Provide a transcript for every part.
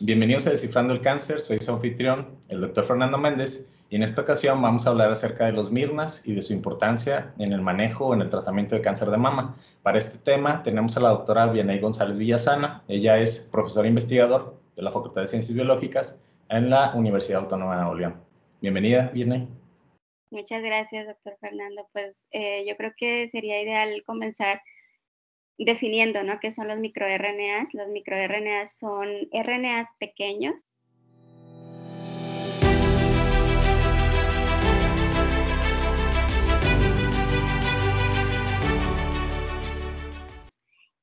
Bienvenidos a Descifrando el Cáncer, soy su anfitrión, el doctor Fernando Méndez, y en esta ocasión vamos a hablar acerca de los MIRNAS y de su importancia en el manejo o en el tratamiento de cáncer de mama. Para este tema tenemos a la doctora Vianey González Villasana, ella es profesora investigador de la Facultad de Ciencias Biológicas en la Universidad Autónoma de Nuevo León. Bienvenida, Vianey. Muchas gracias, doctor Fernando. Pues eh, yo creo que sería ideal comenzar definiendo, ¿no? ¿Qué son los microRNAs? Los microRNAs son RNAs pequeños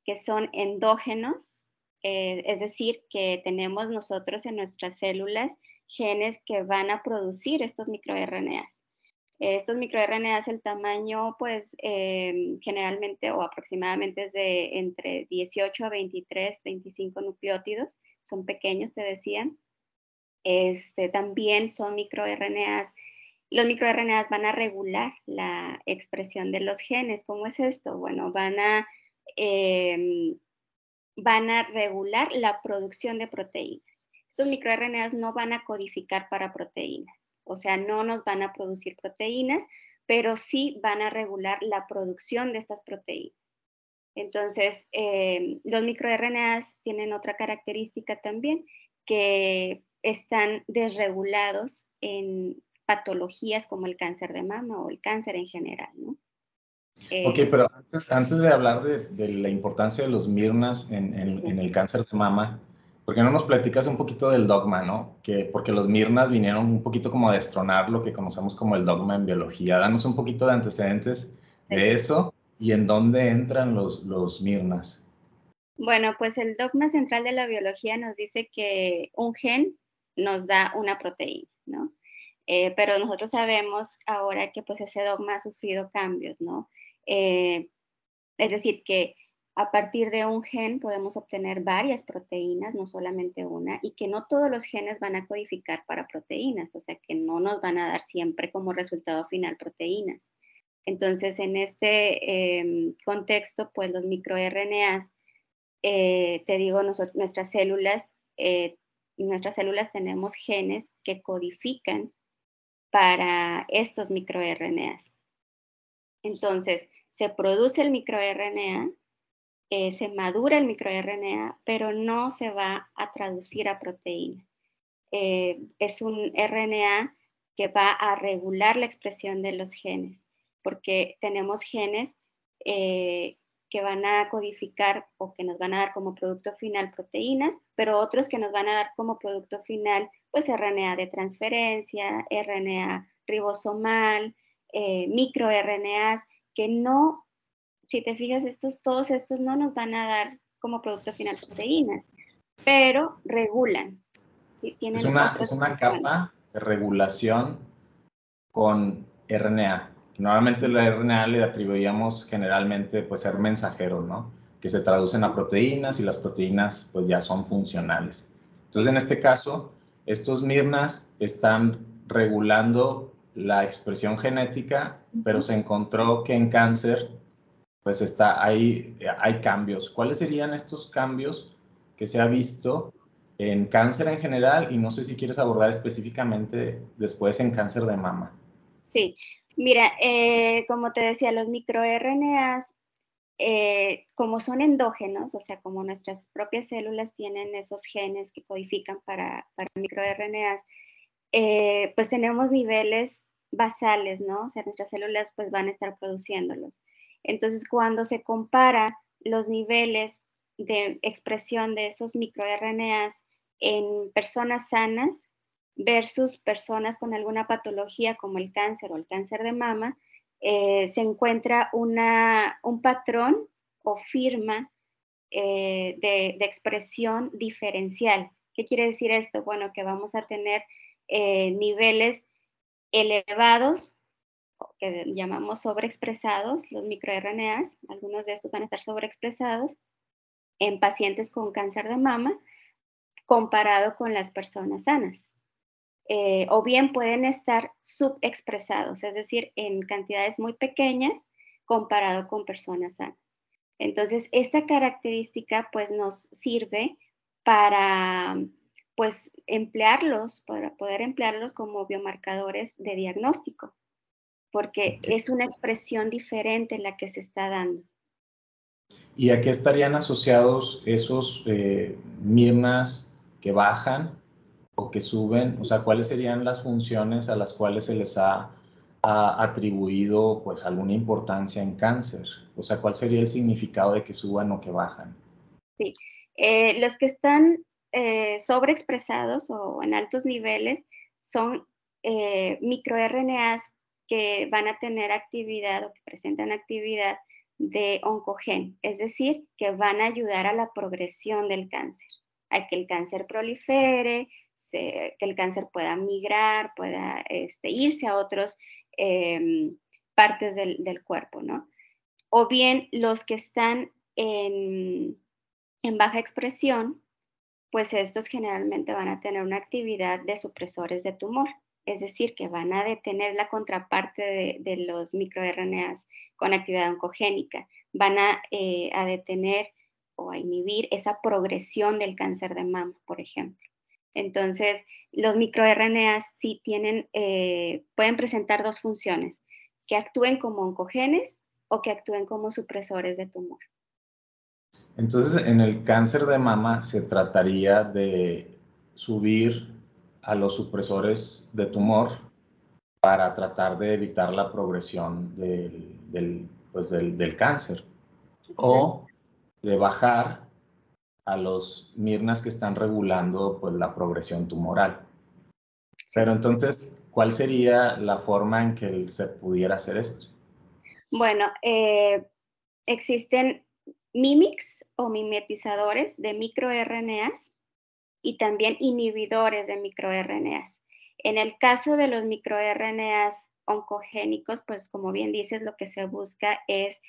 que son endógenos, eh, es decir, que tenemos nosotros en nuestras células genes que van a producir estos microRNAs. Estos microRNAs, el tamaño, pues em, generalmente o aproximadamente es de entre 18 a 23, 25 nucleótidos, son pequeños, te decían. Este, también son microRNAs. Los microRNAs van a regular la expresión de los genes. ¿Cómo es esto? Bueno, van a, em, van a regular la producción de proteínas. Estos microRNAs no van a codificar para proteínas o sea, no nos van a producir proteínas, pero sí van a regular la producción de estas proteínas. Entonces, eh, los microRNAs tienen otra característica también, que están desregulados en patologías como el cáncer de mama o el cáncer en general, ¿no? ok, eh, pero antes, de hablar de, la importancia de los MIRNAS en, en el cáncer de mama, ¿por qué no nos platicas un poquito del dogma, no? Que, porque los Mirnas vinieron un poquito como a destronar lo que conocemos como el dogma en biología. Danos un poquito de antecedentes de eso y en dónde entran los, los Mirnas. Bueno, pues el dogma central de la biología nos dice que un gen nos da una proteína, ¿no? Eh, pero nosotros sabemos ahora que pues ese dogma ha sufrido cambios, ¿no? Eh, es decir, que a partir de un gen podemos obtener varias proteínas, no solamente una, y que no todos los genes van a codificar para proteínas, o sea que no nos van a dar siempre como resultado final proteínas. Entonces, en este em, contexto, pues los microRNAs, eh, te digo, nuestras células, eh, nuestras células tenemos genes que codifican para estos microRNAs. Entonces, se produce el microRNA eh, se madura el microRNA, pero no se va a traducir a proteína. Eh, es un RNA que va a regular la expresión de los genes, porque tenemos genes eh, que van a codificar o que nos van a dar como producto final proteínas, pero otros que nos van a dar como producto final, pues RNA de transferencia, RNA ribosomal, microRNAs, que no si te fijas, estos, todos estos no nos van a dar como producto final proteínas, pero regulan. es, una, es una capa de regulación con RNA. Normalmente la RNA le atribuíamos generalmente pues ser mensajero, ¿no? Que se traducen a proteínas y las proteínas pues ya son funcionales. Entonces en este caso, estos MIRNAS están regulando la expresión genética, pero se encontró que en cáncer pues está, hay, hay cambios. ¿Cuáles serían estos cambios que se ha visto en cáncer en general y no sé si quieres abordar específicamente después en cáncer de mama? Sí, mira, eh, como te decía, los microRNAs, eh, como son endógenos, o sea, como nuestras propias células tienen esos genes que codifican para, para microRNAs, eh, pues tenemos niveles basales, ¿no? O sea, nuestras células pues van a estar produciéndolos. Entonces, cuando se compara los niveles de expresión de esos microRNAs en personas sanas versus personas con alguna patología como el cáncer o el cáncer de mama, eh, se encuentra un patrón o firma eh, de, expresión diferencial. ¿Qué quiere decir esto? Bueno, que vamos a tener eh, niveles elevados que llamamos sobreexpresados, los microRNAs, algunos de estos van a estar sobreexpresados en pacientes con cáncer de mama comparado con las personas sanas. Eh, o bien pueden estar subexpresados, es decir, en cantidades muy pequeñas comparado con personas sanas. Entonces, esta característica pues nos sirve para, pues emplearlos, para poder emplearlos como biomarcadores de diagnóstico, porque es una expresión diferente la que se está dando. ¿Y a qué estarían asociados esos eh, mirnas que bajan o que suben? O sea, ¿cuáles serían las funciones a las cuales se les ha, atribuido pues alguna importancia en cáncer? O sea, ¿cuál sería el significado de que suban o que bajan? Sí, eh, los que están eh, sobreexpresados o en altos niveles son eh, microRNAs que van a tener actividad o que presentan actividad de oncogen, es decir, que van a ayudar a la progresión del cáncer, a que el cáncer prolifere, que el cáncer pueda migrar, pueda este, irse a otras em, partes del, cuerpo, ¿no? O bien los que están en baja expresión, pues estos generalmente van a tener una actividad de supresores de tumor, es decir, que van a detener la contraparte de, los microRNAs con actividad oncogénica, van eh, a, detener o a inhibir esa progresión del cáncer de mama, por ejemplo. Entonces, los microRNAs sí tienen, eh, pueden presentar dos funciones, que actúen como oncogenes o que actúen como supresores de tumor. Entonces, en el cáncer de mama se trataría de subir a los supresores de tumor para tratar de evitar la progresión del, pues cáncer o de bajar a los mirnas que están regulando pues, la progresión tumoral. Pero entonces, ¿cuál sería la forma en que se pudiera hacer esto? Bueno, eh, existen mimics o mimetizadores de microRNAs y también inhibidores de microRNAs. En el caso de los microRNAs oncogénicos, pues como bien dices, lo que se busca es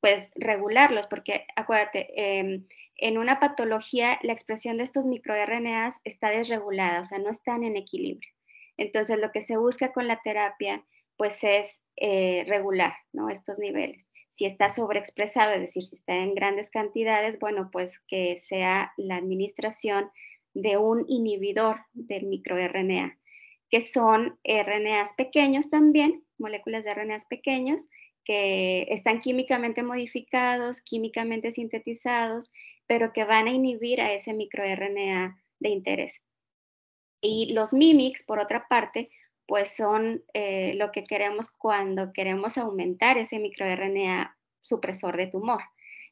pues regularlos, porque acuérdate, em, en una patología la expresión de estos microRNAs está desregulada, o sea, no están en equilibrio. Entonces, lo que se busca con la terapia, pues es eh, regular, ¿no? Estos niveles si está sobreexpresado, es decir, si está en grandes cantidades, bueno, pues que sea la administración de un inhibidor del microRNA, que son RNAs pequeños también, moléculas de RNAs pequeños, que están químicamente modificados, químicamente sintetizados, pero que van a inhibir a ese microRNA de interés. Y los mimics, por otra parte, pues son eh, lo que queremos cuando queremos aumentar ese microRNA supresor de tumor.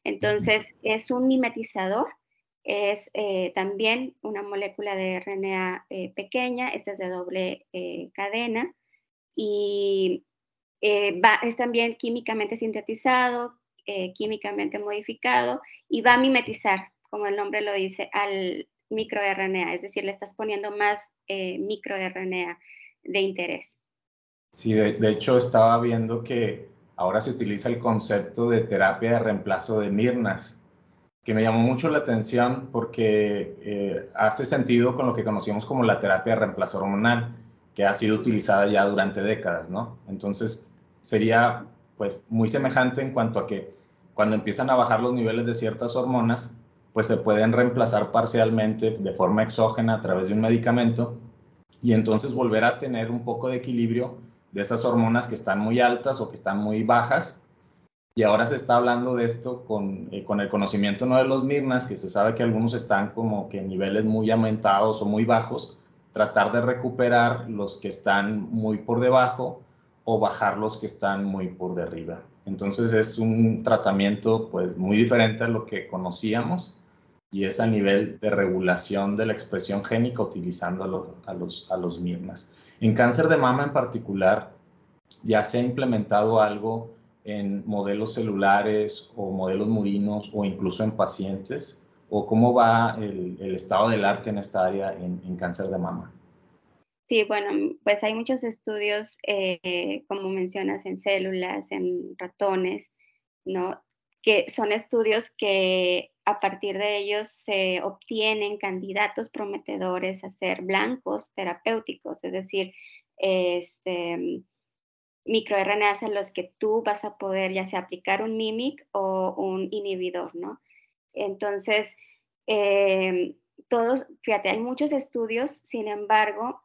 Entonces, es un mimetizador, es eh, también una molécula de RNA eh, pequeña, esta es de doble cadena, y es también químicamente sintetizado, químicamente modificado, y va a mimetizar, como el nombre lo dice, al microRNA, es decir, le estás poniendo más microRNA de interés. Sí, de, hecho estaba viendo que ahora se utiliza el concepto de terapia de reemplazo de mirnas, que me llamó mucho la atención porque eh, hace sentido con lo que conocíamos como la terapia de reemplazo hormonal, que ha sido utilizada ya durante décadas, ¿no? Entonces sería pues muy semejante en cuanto a que cuando empiezan a bajar los niveles de ciertas hormonas, pues se pueden reemplazar parcialmente de forma exógena a través de un medicamento y entonces volver a tener un poco de equilibrio de esas hormonas que están muy altas o que están muy bajas. Y ahora se está hablando de esto con, eh, con el conocimiento no de los mirnas, que se sabe que algunos están como que en niveles muy aumentados o muy bajos, tratar de recuperar los que están muy por debajo o bajar los que están muy por arriba. Entonces es un tratamiento pues muy diferente a lo que conocíamos y es a nivel de regulación de la expresión génica utilizando a, los, a los mirnas. En cáncer de mama en particular, ya se ha implementado algo en modelos celulares o modelos murinos o incluso en pacientes? ¿O cómo va el, estado del arte en esta área en, cáncer de mama? Sí, bueno, pues hay muchos estudios, eh, como mencionas, en células, en ratones, ¿no? Que son estudios que a partir de ellos se obtienen candidatos prometedores a ser blancos terapéuticos, es decir, este, microRNAs en los que tú vas a poder ya sea aplicar un mimic o un inhibidor, ¿no? Entonces, em, todos, fíjate, hay muchos estudios, sin embargo,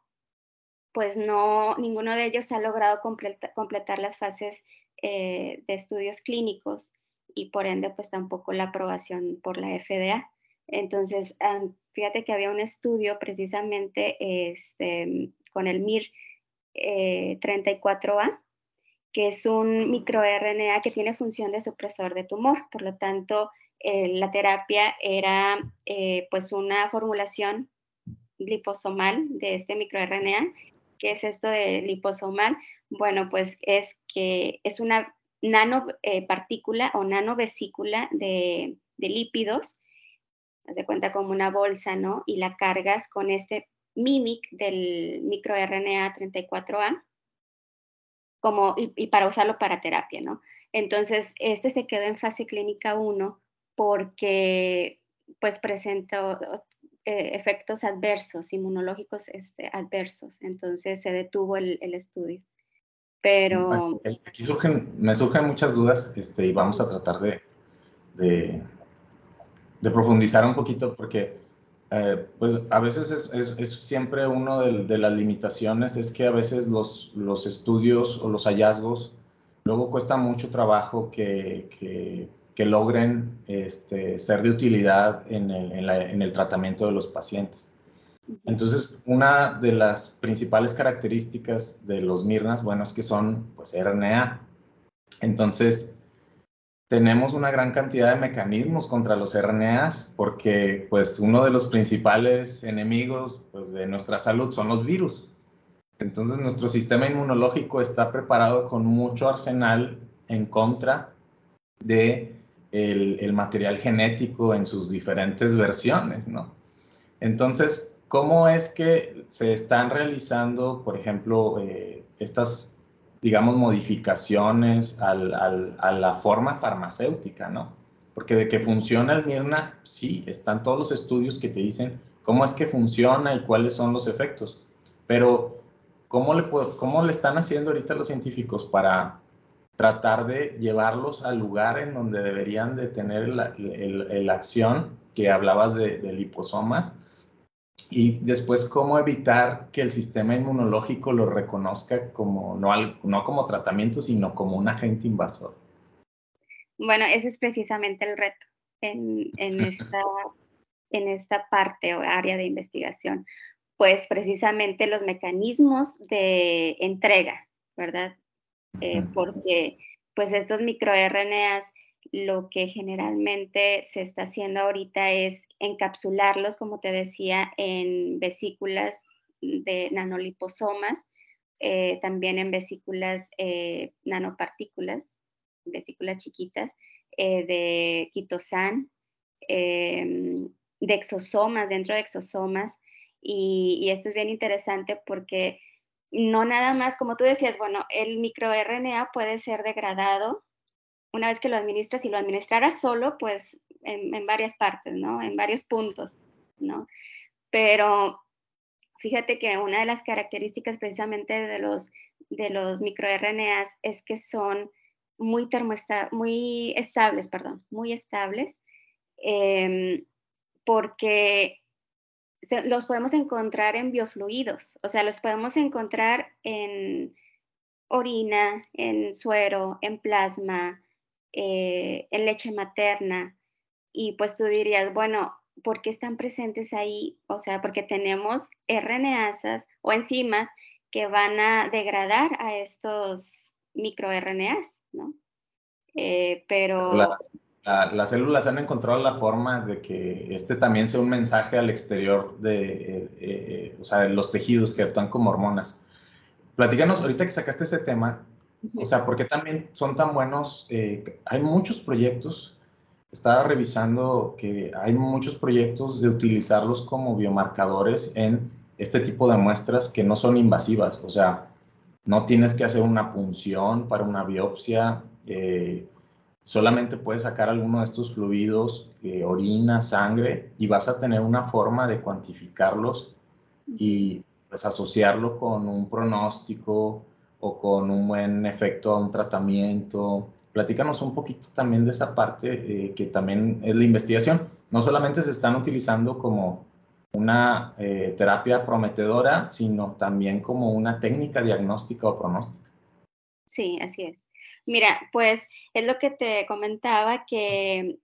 pues no, ninguno de ellos ha logrado completar las fases eh, de estudios clínicos y por ende, pues tampoco la aprobación por la FDA. Entonces, fíjate que había un estudio precisamente este, con el MIR 34A, eh, que es un microRNA que tiene función de supresor de tumor. Por lo tanto, eh, la terapia era pues una formulación liposomal de este microRNA ¿Qué es esto de liposomal? Bueno, pues es que es una nanopartícula eh, o nanovesícula de, de lípidos, de cuenta como una bolsa, ¿no? Y la cargas con este mimic del microRNA 34A como, y, y, para usarlo para terapia, ¿no? Entonces, este se quedó en fase clínica 1 porque pues presentó, eh, efectos adversos, inmunológicos este, adversos. Entonces se detuvo el, estudio. Pero... Aquí surgen, me surgen muchas dudas este, y vamos a tratar de, de, profundizar un poquito porque eh, pues a veces es, es, siempre una de, las limitaciones, es que a veces los, los estudios o los hallazgos luego cuesta mucho trabajo que, que que logren este, ser de utilidad en el, tratamiento de los pacientes. Entonces, una de las principales características de los MIRNAS, bueno, es que son pues RNA. Entonces, tenemos una gran cantidad de mecanismos contra los RNAs porque pues uno de los principales enemigos pues, de nuestra salud son los virus. Entonces, nuestro sistema inmunológico está preparado con mucho arsenal en contra de el, material genético en sus diferentes versiones, ¿no? Entonces, ¿cómo es que se están realizando, por ejemplo, eh, estas, digamos, modificaciones a la forma farmacéutica, ¿no? Porque de que funciona el Mirna, sí, están todos los estudios que te dicen cómo es que funciona y cuáles son los efectos. Pero, ¿cómo le, cómo le están haciendo ahorita los científicos para tratar de llevarlos al lugar en donde deberían de tener la, acción que hablabas de, liposomas y después cómo evitar que el sistema inmunológico lo reconozca como no, no como tratamiento, sino como un agente invasor. Bueno, ese es precisamente el reto en, esta, en esta parte o área de investigación, pues precisamente los mecanismos de entrega, ¿verdad? Eh, porque pues estos microRNAs lo que generalmente se está haciendo ahorita es encapsularlos, como te decía, en vesículas de nanoliposomas, eh, también en vesículas eh, nanopartículas, vesículas chiquitas, de quitosan, em, de exosomas, dentro de exosomas. y, esto es bien interesante porque no nada más, como tú decías, bueno, el microRNA puede ser degradado una vez que lo administras y lo administraras solo, pues en, varias partes, ¿no? En varios puntos, ¿no? Pero fíjate que una de las características precisamente de los, de los microRNAs es que son muy, muy estables, perdón, muy estables, em, porque los podemos encontrar en biofluidos, o sea, los podemos encontrar en orina, en suero, en plasma, eh, en leche materna. Y pues tú dirías, bueno, ¿por qué están presentes ahí? O sea, porque tenemos RNAsas o enzimas que van a degradar a estos microRNAs, ¿no? Eh, pero las células han encontrado la forma de que este también sea un mensaje al exterior de eh, eh, o sea, los tejidos que actúan como hormonas. Platícanos, ahorita que sacaste ese tema, o sea, ¿por qué también son tan buenos? Eh, hay muchos proyectos, estaba revisando que hay muchos proyectos de utilizarlos como biomarcadores en este tipo de muestras que no son invasivas, o sea, no tienes que hacer una punción para una biopsia. Eh, solamente puedes sacar alguno de estos fluidos, eh, orina, sangre, y vas a tener una forma de cuantificarlos y pues, asociarlo con un pronóstico o con un buen efecto a un tratamiento. Platícanos un poquito también de esa parte eh, que también es la investigación. No solamente se están utilizando como una eh, terapia prometedora, sino también como una técnica diagnóstica o pronóstica. Sí, así es. Mira, pues es lo que te comentaba que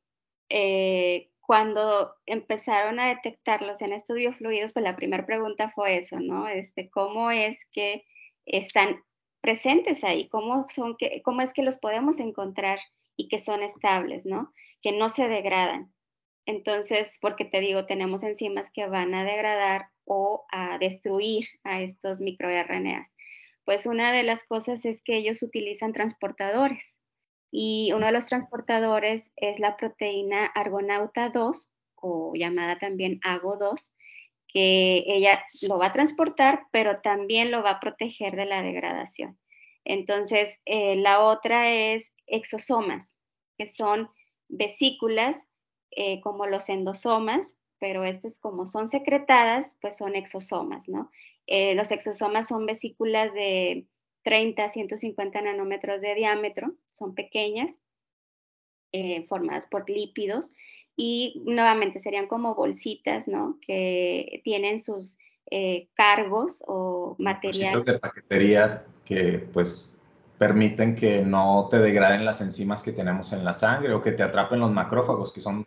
eh, cuando empezaron a detectarlos en estudios fluidos, pues la primera pregunta fue eso, ¿no? Este, ¿Cómo es que están presentes ahí? ¿Cómo, son que, ¿Cómo es que los podemos encontrar y que son estables, ¿no? Que no se degradan. Entonces, porque te digo, tenemos enzimas que van a degradar o a destruir a estos microRNAs. Pues una de las cosas es que ellos utilizan transportadores y uno de los transportadores es la proteína argonauta 2 o llamada también AGO2, que ella lo va a transportar, pero también lo va a proteger de la degradación. Entonces, eh, la otra es exosomas, que son vesículas eh, como los endosomas, pero estas como son secretadas, pues son exosomas, ¿no? Eh, los exosomas son vesículas de 30 a 150 nanómetros de diámetro, son pequeñas, formadas por lípidos, y nuevamente serían como bolsitas, ¿no? Que tienen sus cargos o materiales. de paquetería que pues permiten que no te degraden las enzimas que tenemos en la sangre o que te atrapen los macrófagos, que son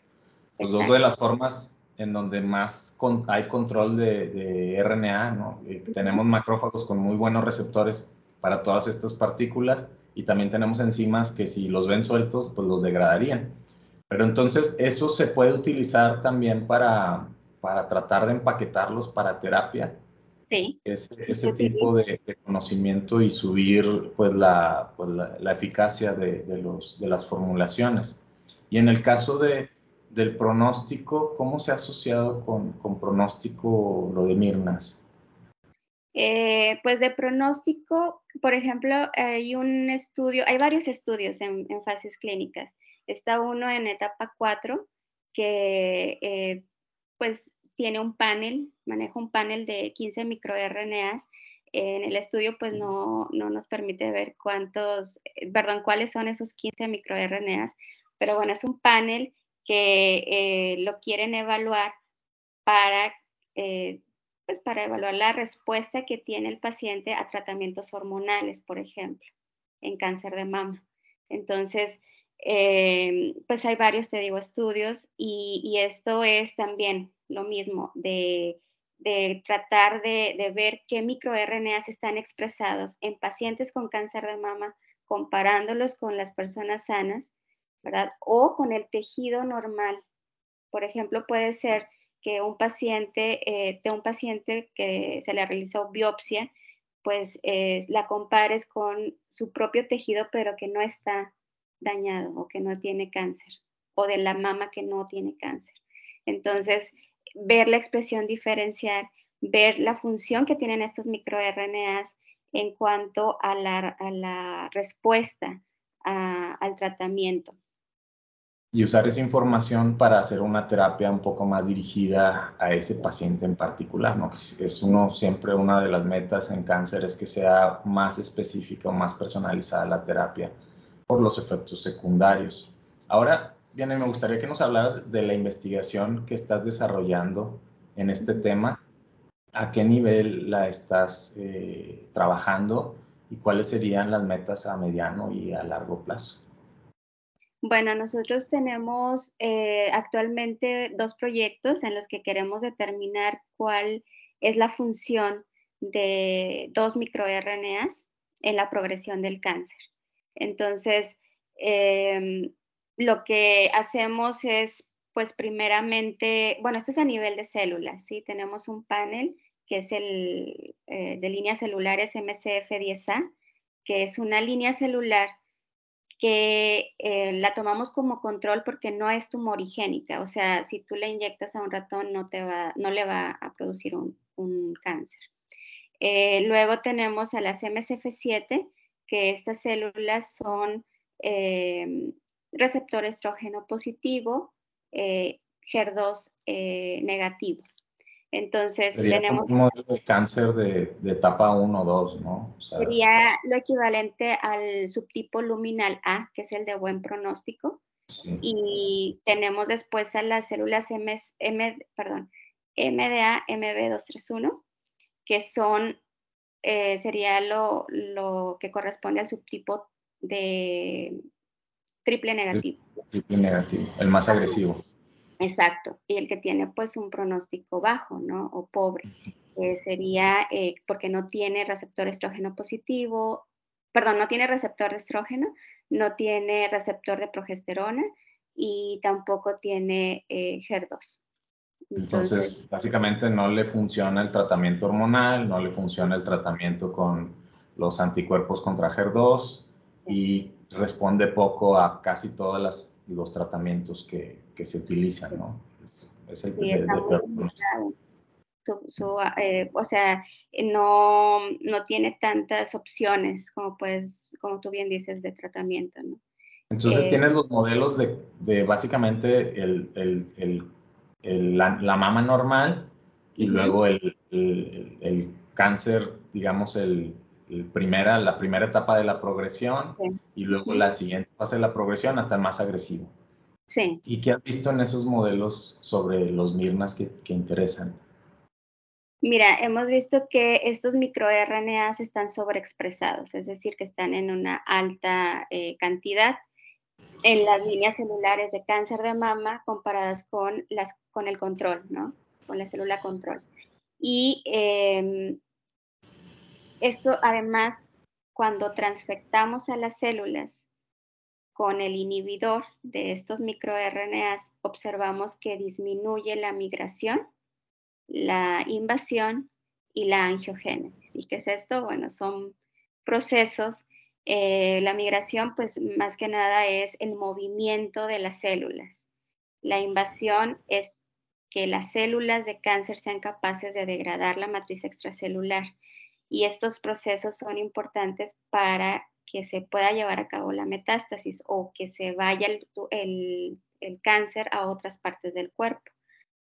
pues dos de las formas en donde más hay control de, RNA, ¿no? Eh, tenemos macrófagos con muy buenos receptores para todas estas partículas y también tenemos enzimas que si los ven sueltos, pues los degradarían. Pero entonces eso se puede utilizar también para, para tratar de empaquetarlos para terapia. Sí. Ese, ese tipo de, conocimiento y subir pues la, pues la, eficacia de, de, los, de las formulaciones. Y en el caso de, del pronóstico, ¿cómo se ha asociado con, pronóstico lo de Mirnas? Eh, pues de pronóstico, por ejemplo, hay un estudio, hay varios estudios en, fases clínicas. Está uno en etapa 4 que eh, pues tiene un panel, maneja un panel de 15 microRNAs. En el estudio pues no, no nos permite ver cuántos, perdón, cuáles son esos 15 microRNAs, pero bueno, es un panel que eh, lo quieren evaluar para, eh, pues para evaluar la respuesta que tiene el paciente a tratamientos hormonales, por ejemplo, en cáncer de mama. Entonces, eh, pues hay varios, te digo, estudios y, esto es también lo mismo, de, tratar de, ver qué microRNAs están expresados en pacientes con cáncer de mama, comparándolos con las personas sanas ¿verdad? O con el tejido normal. Por ejemplo, puede ser que un paciente, eh, de un paciente que se le realizó biopsia, pues eh, la compares con su propio tejido, pero que no está dañado o que no tiene cáncer, o de la mama que no tiene cáncer. Entonces, ver la expresión diferencial, ver la función que tienen estos microRNAs en cuanto a la, respuesta al tratamiento y usar esa información para hacer una terapia un poco más dirigida a ese paciente en particular, ¿no? Es uno siempre una de las metas en cáncer es que sea más específica o más personalizada la terapia por los efectos secundarios. Ahora, bien, me gustaría que nos hablaras de la investigación que estás desarrollando en este tema, a qué nivel la estás eh, trabajando y cuáles serían las metas a mediano y a largo plazo. Bueno, nosotros tenemos eh, actualmente dos proyectos en los que queremos determinar cuál es la función de dos microRNAs en la progresión del cáncer. Entonces, em, lo que hacemos es, pues primeramente, bueno, esto es a nivel de células, ¿sí? Tenemos un panel que es el eh, de líneas celulares MCF10A, que es una línea celular que eh, la tomamos como control porque no es tumorigénica, o sea, si tú le inyectas a un ratón no, te va, no le va a producir un, cáncer. Eh, luego tenemos a las MSF7, que estas células son eh, receptor estrógeno positivo, HER2 negativo. Entonces, tenemos... un modelo de cáncer de, etapa 1 o 2, ¿no? sería lo equivalente al subtipo luminal A, que es el de buen pronóstico. Y tenemos después a las células M, perdón, MDA, MB231, que son, eh, sería lo, que corresponde al subtipo de triple negativo. Triple negativo, el más agresivo. Exacto, y el que tiene pues un pronóstico bajo, ¿no? O pobre, sería eh, porque no tiene receptor estrógeno positivo, perdón, no tiene receptor de estrógeno, no tiene receptor de progesterona y tampoco tiene eh, HER2. Entonces, básicamente no le funciona el tratamiento hormonal, no le funciona el tratamiento con los anticuerpos contra HER2 y responde poco a casi todos los tratamientos que, que se utilizan, ¿no? Es, el sí, eh, o sea, no, no, tiene tantas opciones como pues, como tú bien dices, de tratamiento, ¿no? Entonces eh, tienes los modelos de, de básicamente el, el, el, la, la, mama normal y luego el, cáncer, digamos, el, primera, la primera etapa de la progresión y luego la siguiente fase de la progresión hasta el más agresivo. Sí. ¿Y qué has visto en esos modelos sobre los MIRNAS que, que interesan? Mira, hemos visto que estos microRNAs están sobreexpresados, es decir, que están en una alta eh, cantidad en las líneas celulares de cáncer de mama comparadas con, las, con el control, ¿no? Con la célula control. Y em, esto además, cuando transfectamos a las células con el inhibidor de estos microRNAs, observamos que disminuye la migración, la invasión y la angiogénesis. ¿Y qué es esto? Bueno, son procesos. Eh, la migración, pues más que nada es el movimiento de las células. La invasión es que las células de cáncer sean capaces de degradar la matriz extracelular. Y estos procesos son importantes para que se pueda llevar a cabo la metástasis o que se vaya el, cáncer a otras partes del cuerpo.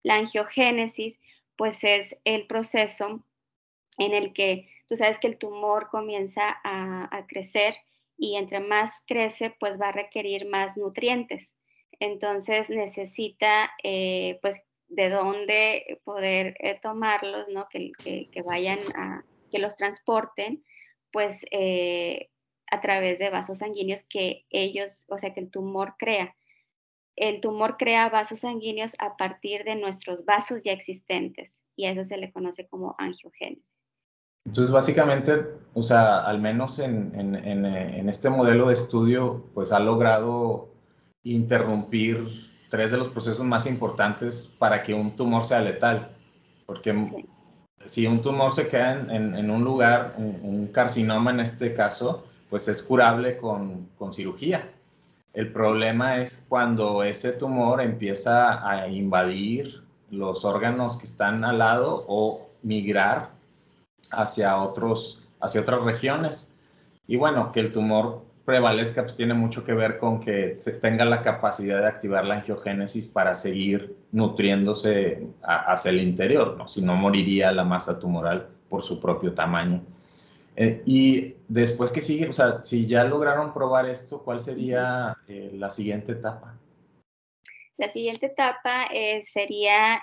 La angiogénesis, pues es el proceso en el que tú sabes que el tumor comienza a, crecer y entre más crece, pues va a requerir más nutrientes. Entonces necesita, eh, pues, de dónde poder eh, tomarlos, ¿no? Que, que, vayan que los transporten, pues eh, a través de vasos sanguíneos que ellos, o sea, que el tumor crea. El tumor crea vasos sanguíneos a partir de nuestros vasos ya existentes y a eso se le conoce como angiogénesis. Entonces, básicamente, o sea, al menos en, en, en, este modelo de estudio, pues ha logrado interrumpir tres de los procesos más importantes para que un tumor sea letal. Porque si un tumor se queda en, un lugar, un, carcinoma en este caso, pues es curable con, cirugía. El problema es cuando ese tumor empieza a invadir los órganos que están al lado o migrar hacia, otros, hacia otras regiones. Y bueno, que el tumor prevalezca pues tiene mucho que ver con que se tenga la capacidad de activar la angiogénesis para seguir nutriéndose hacia el interior, ¿no? Si no moriría la masa tumoral por su propio tamaño. Eh, y después que sigue, o sea, si ya lograron probar esto, ¿cuál sería eh, la siguiente etapa? La siguiente etapa eh, sería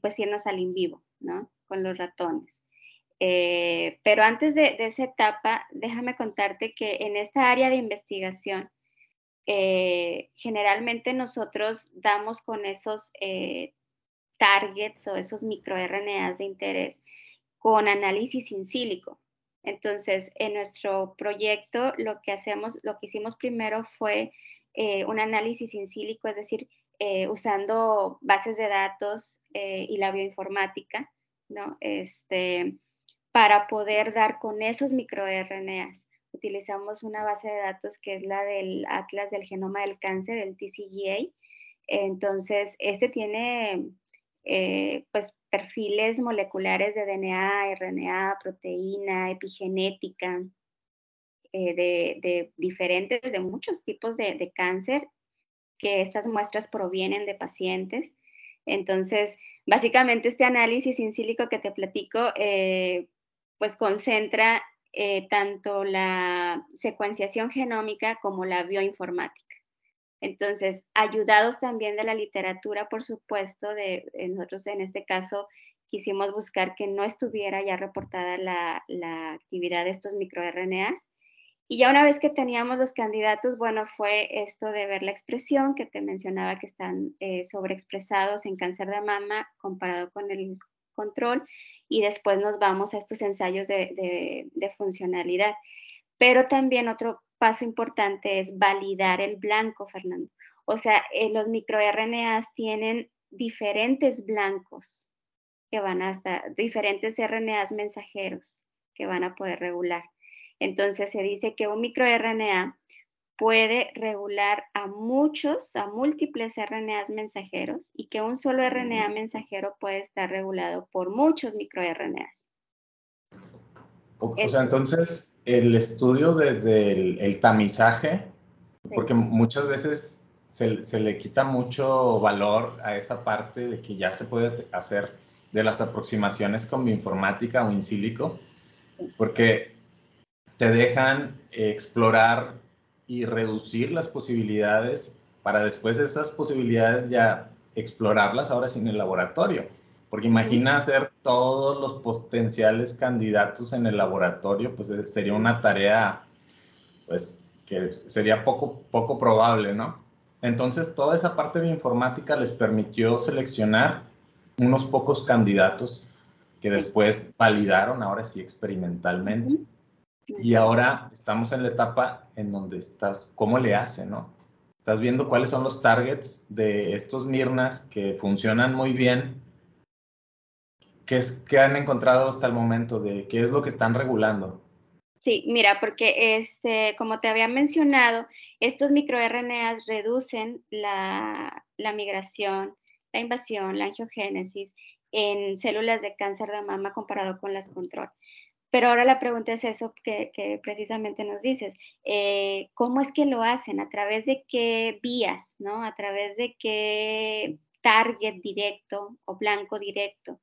pues irnos al in vivo, ¿no? Con los ratones. Pero antes de, esa etapa, déjame contarte que en esta área de investigación, generalmente nosotros damos con esos targets o esos microRNAs de interés con análisis in sílico. Entonces, en nuestro proyecto lo que hacemos, lo que hicimos primero fue eh, un análisis in sílico, es decir, eh, usando bases de datos eh, y la bioinformática, ¿no? Este, para poder dar con esos microRNAs. Utilizamos una base de datos que es la del Atlas del Genoma del Cáncer, el TCGA. Entonces, este tiene eh, pues perfiles moleculares de DNA, RNA, proteína, epigenética, eh, de, diferentes, de muchos tipos de, cáncer, que estas muestras provienen de pacientes. Entonces, básicamente este análisis in sílico que te platico, eh, pues concentra tanto la secuenciación genómica como la bioinformática. Entonces, ayudados también de la literatura, por supuesto, de, nosotros en este caso quisimos buscar que no estuviera ya reportada la, actividad de estos microRNAs. Y ya una vez que teníamos los candidatos, bueno, fue esto de ver la expresión que te mencionaba que están eh, sobreexpresados en cáncer de mama comparado con el control y después nos vamos a estos ensayos de, funcionalidad. Pero también otro paso importante es validar el blanco, Fernando. O sea, eh, los microRNAs tienen diferentes blancos que van hasta diferentes RNAs mensajeros que van a poder regular. Entonces se dice que un microRNA puede regular a muchos, a múltiples RNAs mensajeros y que un solo RNA mensajero puede estar regulado por muchos microRNAs. O, sea, entonces el estudio desde el, tamizaje, porque muchas veces se, se, le quita mucho valor a esa parte de que ya se puede hacer de las aproximaciones con bioinformática o in sílico, porque te dejan explorar y reducir las posibilidades para después esas posibilidades ya explorarlas ahora sin el laboratorio. Porque imagina hacer todos los potenciales candidatos en el laboratorio, pues eh, sería una tarea, pues, que sería poco, poco probable, ¿no? Entonces, toda esa parte de informática les permitió seleccionar unos pocos candidatos que después validaron, ahora sí experimentalmente. Y ahora estamos en la etapa en donde estás, ¿cómo le hace, no? Estás viendo cuáles son los targets de estos Mirnas que funcionan muy bien. ¿Qué, es, qué han encontrado hasta el momento de qué es lo que están regulando? Sí, mira, porque este, como te había mencionado, estos microRNAs reducen la, la migración, la invasión, la angiogénesis en células de cáncer de mama comparado con las control. Pero ahora la pregunta es eso que, precisamente nos dices. Eh, ¿Cómo es que lo hacen? ¿A través de qué vías? ¿no? ¿A través de qué target directo o blanco directo?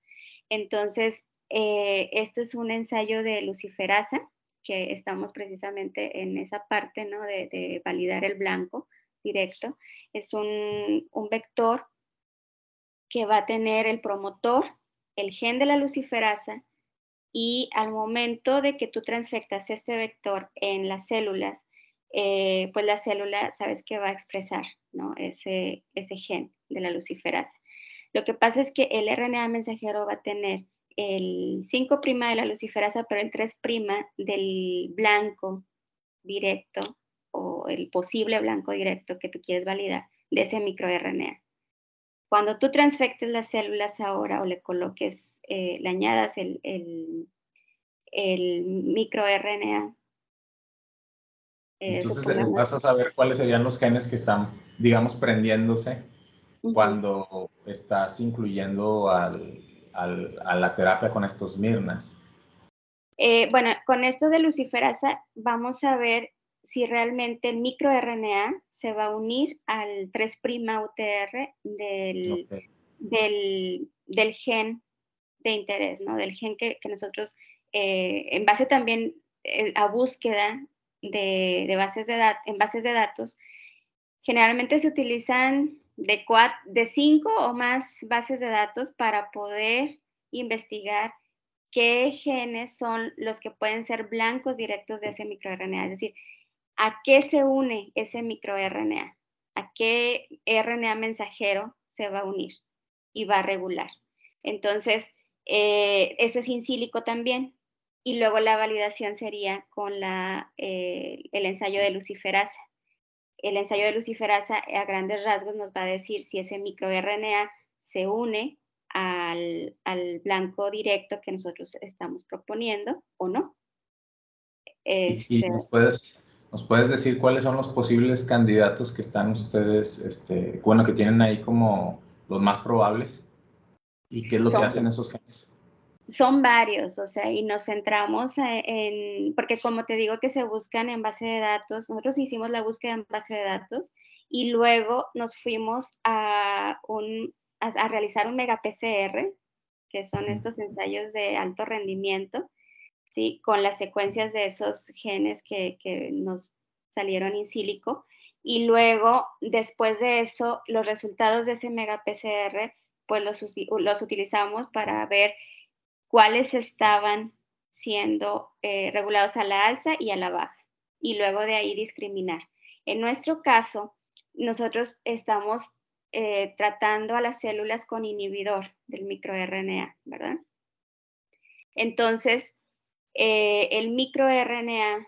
Entonces, eh, esto es un ensayo de luciferasa, que estamos precisamente en esa parte ¿no? de, validar el blanco directo. Es un, un vector que va a tener el promotor, el gen de la luciferasa, y al momento de que tú transfectas este vector en las células, eh, pues la célula sabes que va a expresar ¿no? ese, ese gen de la luciferasa. Lo que pasa es que el RNA mensajero va a tener el 5' de la luciferasa, pero el 3' del blanco directo o el posible blanco directo que tú quieres validar de ese microRNA. Cuando tú transfectes las células ahora o le coloques eh, le añadas el, el, el microRNA. Eh, Entonces eh, vas a saber cuáles serían los genes que están, digamos, prendiéndose cuando estás incluyendo al, al, a la terapia con estos mirnas. bueno, con esto de luciferasa vamos a ver si realmente el microRNA se va a unir al 3' UTR del, del, del, gen de interés, ¿no? Del gen que, nosotros, eh, en base también eh, a búsqueda de, bases de datos, en bases de datos, generalmente se utilizan de, de cinco o más bases de datos para poder investigar qué genes son los que pueden ser blancos directos de ese microRNA, es decir, a qué se une ese microRNA, a qué RNA mensajero se va a unir y va a regular. Entonces, eh, eso es in sílico también. Y luego la validación sería con la, eh, el ensayo de luciferasa. El ensayo de luciferasa a grandes rasgos nos va a decir si ese microRNA se une al, blanco directo que nosotros estamos proponiendo o no. y, este nos, puedes, nos puedes decir cuáles son los posibles candidatos que están ustedes, este, bueno, que tienen ahí como los más probables. ¿Y qué es lo que hacen esos genes? Son varios, o sea, y nos centramos en, porque como te digo que se buscan en base de datos, nosotros hicimos la búsqueda en base de datos y luego nos fuimos a, un, a, realizar un mega PCR, que son estos ensayos de alto rendimiento, ¿sí? con las secuencias de esos genes que, que nos salieron in sílico. Y luego, después de eso, los resultados de ese mega PCR pues los, los utilizamos para ver cuáles estaban siendo eh, regulados a la alza y a la baja, y luego de ahí discriminar. En nuestro caso, nosotros estamos eh, tratando a las células con inhibidor del microRNA, ¿verdad? Entonces, eh, el microRNA,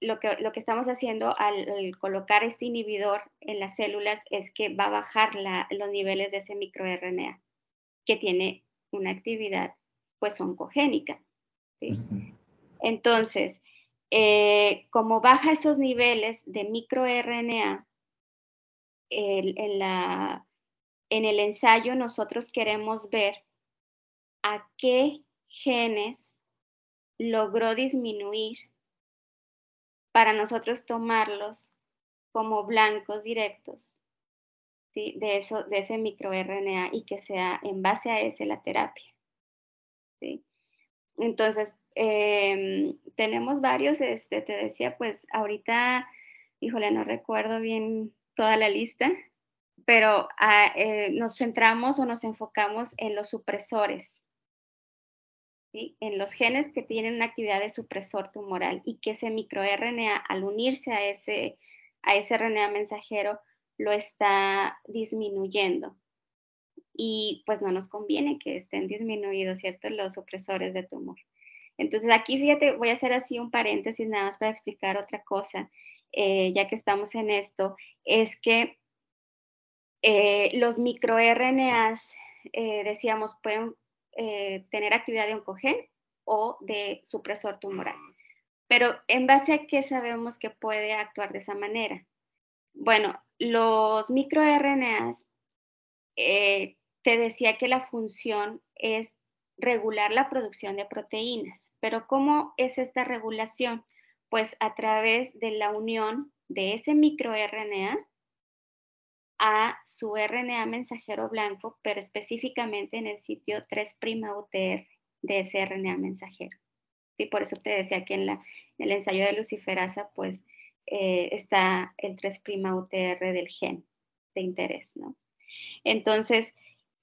lo que, lo que estamos haciendo al, colocar este inhibidor en las células es que va a bajar los niveles de ese microRNA, que tiene una actividad pues oncogénica. Entonces, eh, como baja esos niveles de microRNA, en, la, en el ensayo nosotros queremos ver a qué genes logró disminuir para nosotros tomarlos como blancos directos de, eso, de ese microRNA y que sea en base a ese la terapia. Entonces, em, tenemos varios, este, te decía, pues ahorita, híjole, no recuerdo bien toda la lista, pero ah, eh, nos centramos o nos enfocamos en los supresores, en los genes que tienen una actividad de supresor tumoral y que ese microRNA, al unirse a ese, a ese RNA mensajero, lo está disminuyendo. Y pues no nos conviene que estén disminuidos, ¿cierto? Los supresores de tumor. Entonces aquí, fíjate, voy a hacer así un paréntesis nada más para explicar otra cosa. Eh, ya que estamos en esto, es que eh, los microRNAs, eh, decíamos, pueden tener actividad de oncogen o de supresor tumoral. Pero en base a qué sabemos que puede actuar de esa manera. Bueno, los microRNAs, te decía que la función es regular la producción de proteínas. Pero ¿cómo es esta regulación? Pues a través de la unión de ese microRNA a su RNA mensajero blanco, pero específicamente en el sitio 3' UTR de ese RNA mensajero. Y por eso te decía que en, el ensayo de luciferasa, pues eh, está el 3' UTR del gen de interés, ¿no? Entonces,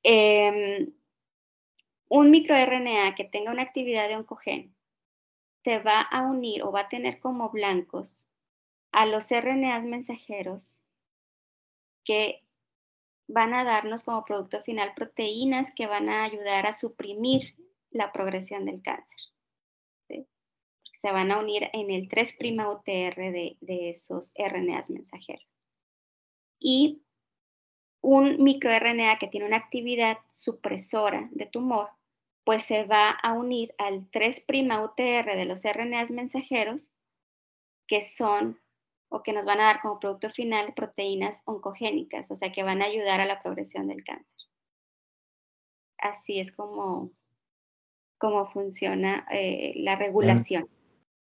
em, un microRNA que tenga una actividad de oncogen se va a unir o va a tener como blancos a los RNAs mensajeros que van a darnos como producto final proteínas que van a ayudar a suprimir la progresión del cáncer. Se van a unir en el 3' UTR de, de esos RNAs mensajeros. Y un microRNA que tiene una actividad supresora de tumor pues se va a unir al 3' UTR de los RNAs mensajeros, que son o que nos van a dar como producto final proteínas oncogénicas, o sea, que van a ayudar a la progresión del cáncer. Así es como, como funciona eh, la regulación.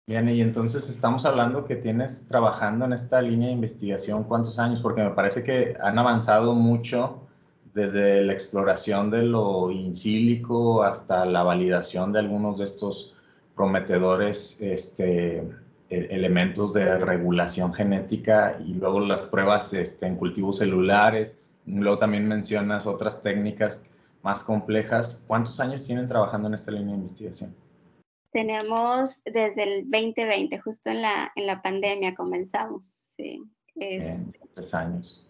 Bien. y entonces estamos hablando que tienes trabajando en esta línea de investigación cuántos años, porque me parece que han avanzado mucho desde la exploración de lo insílico hasta la validación de algunos de estos prometedores este, elementos de regulación genética y luego las pruebas este, en cultivos celulares. Luego también mencionas otras técnicas más complejas. ¿Cuántos años tienen trabajando en esta línea de investigación? Tenemos desde el 2020, justo en la, en la pandemia comenzamos. Sí, tres años.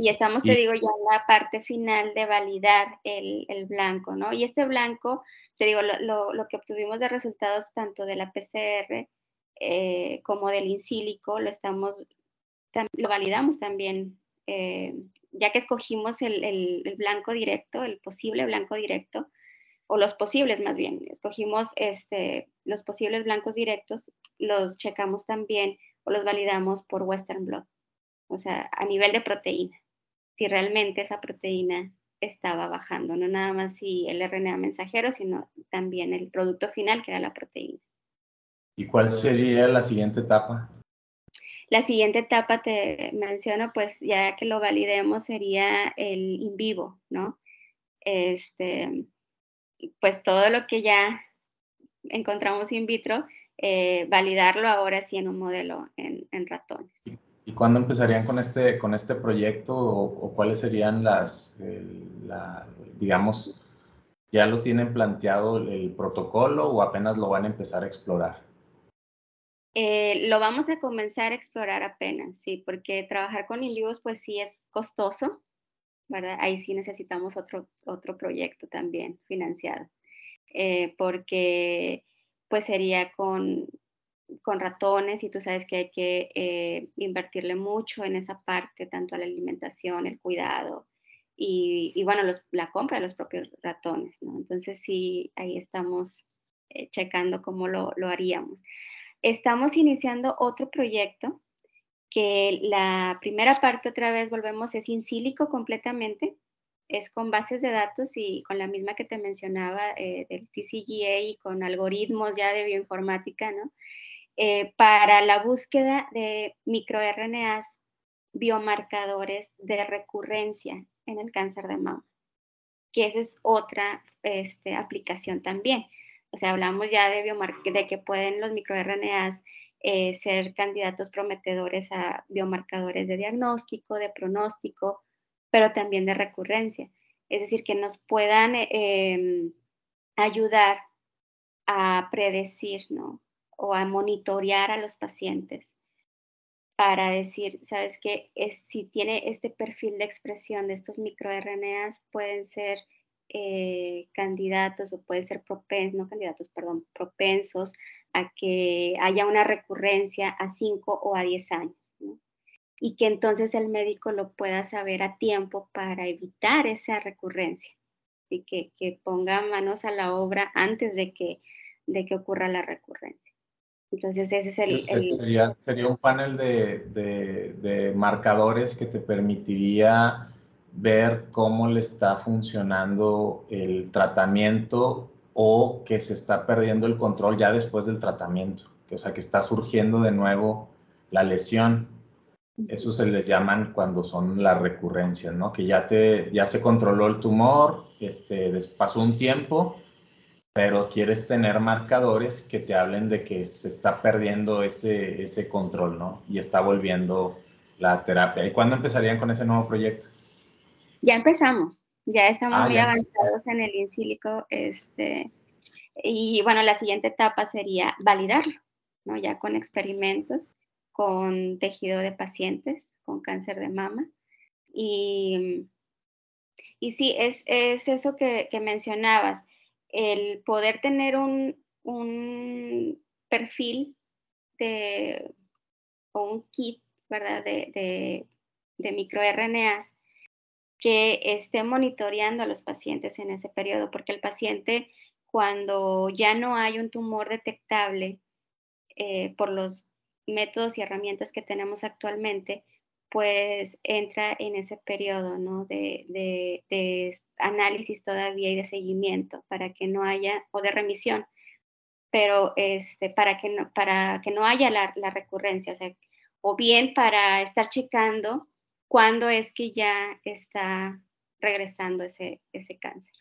Y estamos, te digo, ya en la parte final de validar el, blanco, ¿no? Y este blanco, te digo, lo, que obtuvimos de resultados tanto de la PCR eh, como del insílico, lo estamos, lo validamos también, eh, ya que escogimos el, blanco directo, el posible blanco directo, o los posibles más bien, escogimos este, los posibles blancos directos, los checamos también o los validamos por Western Blot, o sea, a nivel de proteína si realmente esa proteína estaba bajando, no nada más si el RNA mensajero, sino también el producto final, que era la proteína. ¿Y cuál sería la siguiente etapa? La siguiente etapa, te menciono, pues ya que lo validemos, sería el in vivo, ¿no? Este, pues todo lo que ya encontramos in vitro, eh, validarlo ahora sí en un modelo en, en ratones. ¿Y cuándo empezarían con este, con este proyecto o, cuáles serían las, digamos, ya lo tienen planteado el, protocolo o apenas lo van a empezar a explorar? Eh, lo vamos a comenzar a explorar apenas, sí, porque trabajar con individuos pues sí es costoso, ¿verdad? Ahí sí necesitamos otro, otro proyecto también financiado, eh, porque pues sería con, con ratones y tú sabes que hay que eh, invertirle mucho en esa parte, tanto a la alimentación, el cuidado y, bueno, la compra de los propios ratones. Entonces sí, ahí estamos eh, checando cómo lo, lo, haríamos. Estamos iniciando otro proyecto que la primera parte otra vez volvemos es in sílico completamente, es con bases de datos y con la misma que te mencionaba eh, del TCGA y con algoritmos ya de bioinformática, ¿no? Eh, para la búsqueda de microRNAs biomarcadores de recurrencia en el cáncer de mama, que esa es otra este, aplicación también. O sea, hablamos ya de, de que pueden los microRNAs eh, ser candidatos prometedores a biomarcadores de diagnóstico, de pronóstico, pero también de recurrencia. Es decir, que nos puedan em, ayudar a predecir, ¿no? o a monitorear a los pacientes para decir, sabes que si tiene este perfil de expresión de estos microRNAs, pueden ser eh, candidatos o pueden ser propensos, no candidatos, perdón, propensos a que haya una recurrencia a 5 o a 10 años. Y que entonces el médico lo pueda saber a tiempo para evitar esa recurrencia y que, que ponga manos a la obra antes de que, de que ocurra la recurrencia. Entonces ese es el... Sería, sería, un panel de, de, marcadores que te permitiría ver cómo le está funcionando el tratamiento o que se está perdiendo el control ya después del tratamiento, que, o sea, que está surgiendo de nuevo la lesión. Eso se les llaman cuando son las recurrencias, ¿no? Que ya, te, ya se controló el tumor, este, pasó un tiempo, pero quieres tener marcadores que te hablen de que se está perdiendo ese, ese control, ¿no? Y está volviendo la terapia. ¿Y cuándo empezarían con ese nuevo proyecto? Ya empezamos, ya estamos ah, muy avanzados en el insílico, este, y bueno, la siguiente etapa sería validarlo, ¿no? Ya con experimentos, con tejido de pacientes con cáncer de mama. Y, y sí, es, es eso que, que mencionabas el poder tener un, perfil de, o un kit, ¿verdad? De, de, de microRNAs que esté monitoreando a los pacientes en ese periodo, porque el paciente cuando ya no hay un tumor detectable eh, por los métodos y herramientas que tenemos actualmente, pues entra en ese periodo ¿no? de, análisis todavía y de seguimiento para que no haya, o de remisión, pero este, para, que no, para que no haya la, recurrencia, o, o bien para estar checando cuándo es que ya está regresando ese, ese cáncer.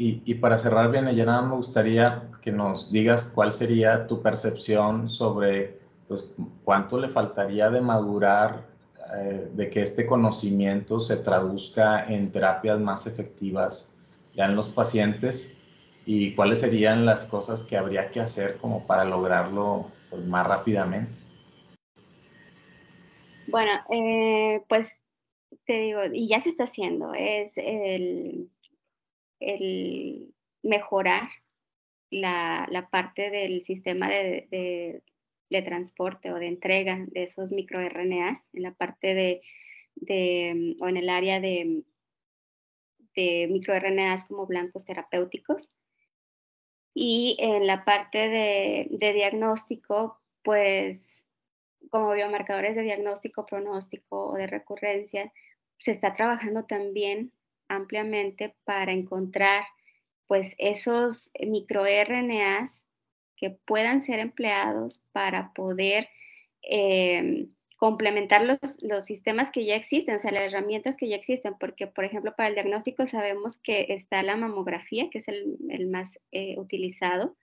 Y, para cerrar bien, ya me gustaría que nos digas cuál sería tu percepción sobre pues, cuánto le faltaría de madurar, eh, de que este conocimiento se traduzca en terapias más efectivas ya en los pacientes y cuáles serían las cosas que habría que hacer como para lograrlo pues, más rápidamente. Bueno, eh, pues te digo, y ya se está haciendo, es el, mejorar la, parte del sistema de, de transporte o de entrega de esos microRNAs en la parte de, de o en el área de, de microRNAs como blancos terapéuticos. Y en la parte de, de diagnóstico, pues como biomarcadores de diagnóstico, pronóstico o de recurrencia, se está trabajando también ampliamente para encontrar pues esos microRNAs que puedan ser empleados para poder eh, complementar los, los, sistemas que ya existen, o sea, las herramientas que ya existen, porque, por ejemplo, para el diagnóstico sabemos que está la mamografía, que es el, más eh, utilizado,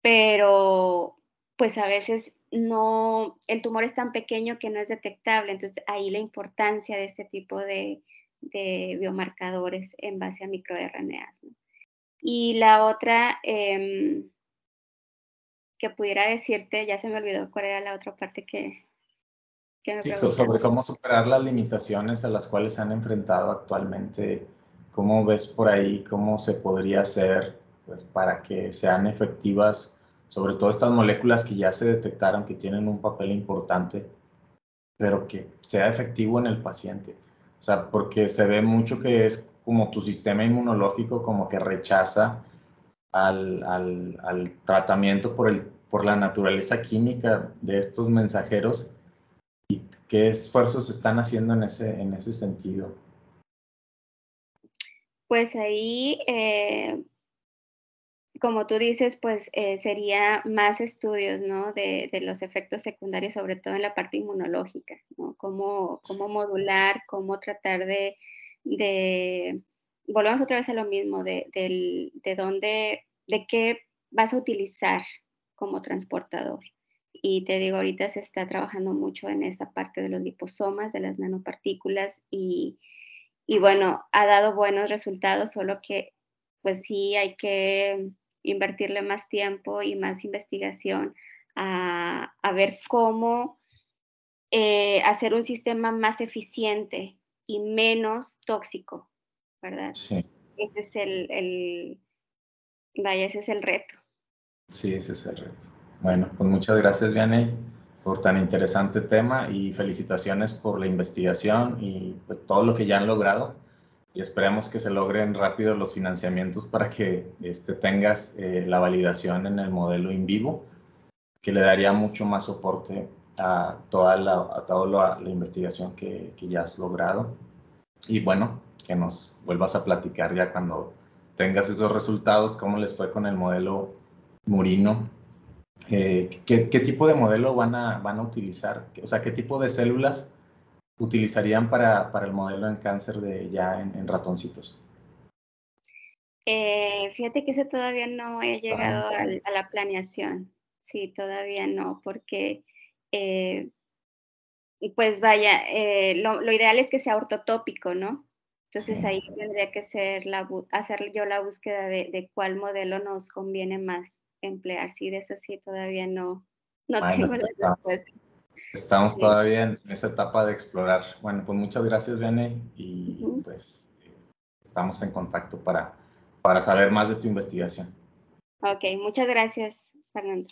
pero pues a veces no, el tumor es tan pequeño que no es detectable. Entonces, ahí la importancia de este tipo de, biomarcadores en base a microRNAs. Y la otra em, que pudiera decirte, ya se me olvidó cuál era la otra parte que, que me sí, sobre cómo superar las limitaciones a las cuales se han enfrentado actualmente. ¿Cómo ves por ahí cómo se podría hacer pues, para que sean efectivas sobre todo estas moléculas que ya se detectaron que tienen un papel importante, pero que sea efectivo en el paciente. O sea, porque se ve mucho que es como tu sistema inmunológico como que rechaza al, al, tratamiento por, el, por la naturaleza química de estos mensajeros y qué esfuerzos están haciendo en ese, en ese sentido. Pues ahí eh, como tú dices, pues eh, sería más estudios, ¿no? De, los efectos secundarios, sobre todo en la parte inmunológica, ¿no? Cómo, cómo modular, cómo tratar de, volvemos otra vez a lo mismo, de, de dónde, de qué vas a utilizar como transportador. Y te digo, ahorita se está trabajando mucho en esta parte de los liposomas, de las nanopartículas, y, y bueno, ha dado buenos resultados, solo que pues sí hay que invertirle más tiempo y más investigación a, ver cómo eh, hacer un sistema más eficiente y menos tóxico, ¿verdad? Sí. Ese es el, vaya, ese es el reto. Sí, ese es el reto. Bueno, pues muchas gracias, Vianney, por tan interesante tema y felicitaciones por la investigación y pues, todo lo que ya han logrado y esperemos que se logren rápido los financiamientos para que este, tengas eh, la validación en el modelo in vivo, que le daría mucho más soporte a toda la, a toda la, investigación que, que, ya has logrado. Y bueno, que nos vuelvas a platicar ya cuando tengas esos resultados, cómo les fue con el modelo Murino. Eh, ¿qué, ¿qué, tipo de modelo van a, van a utilizar? O sea, ¿qué tipo de células utilizarían para, para el modelo en cáncer de ya en, ratoncitos? Eh, fíjate que ese todavía no he llegado a, la planeación. Sí, todavía no, porque eh, pues vaya, eh, lo, ideal es que sea ortotópico, ¿no? Entonces ahí tendría que ser la, hacer yo la búsqueda de, cuál modelo nos conviene más emplear. Sí, de eso sí todavía no, no tengo la respuesta. Estamos todavía en esa etapa de explorar. Bueno, pues muchas gracias, Vianney, y pues estamos en contacto para, para saber más de tu investigación. Ok, muchas gracias, Fernando.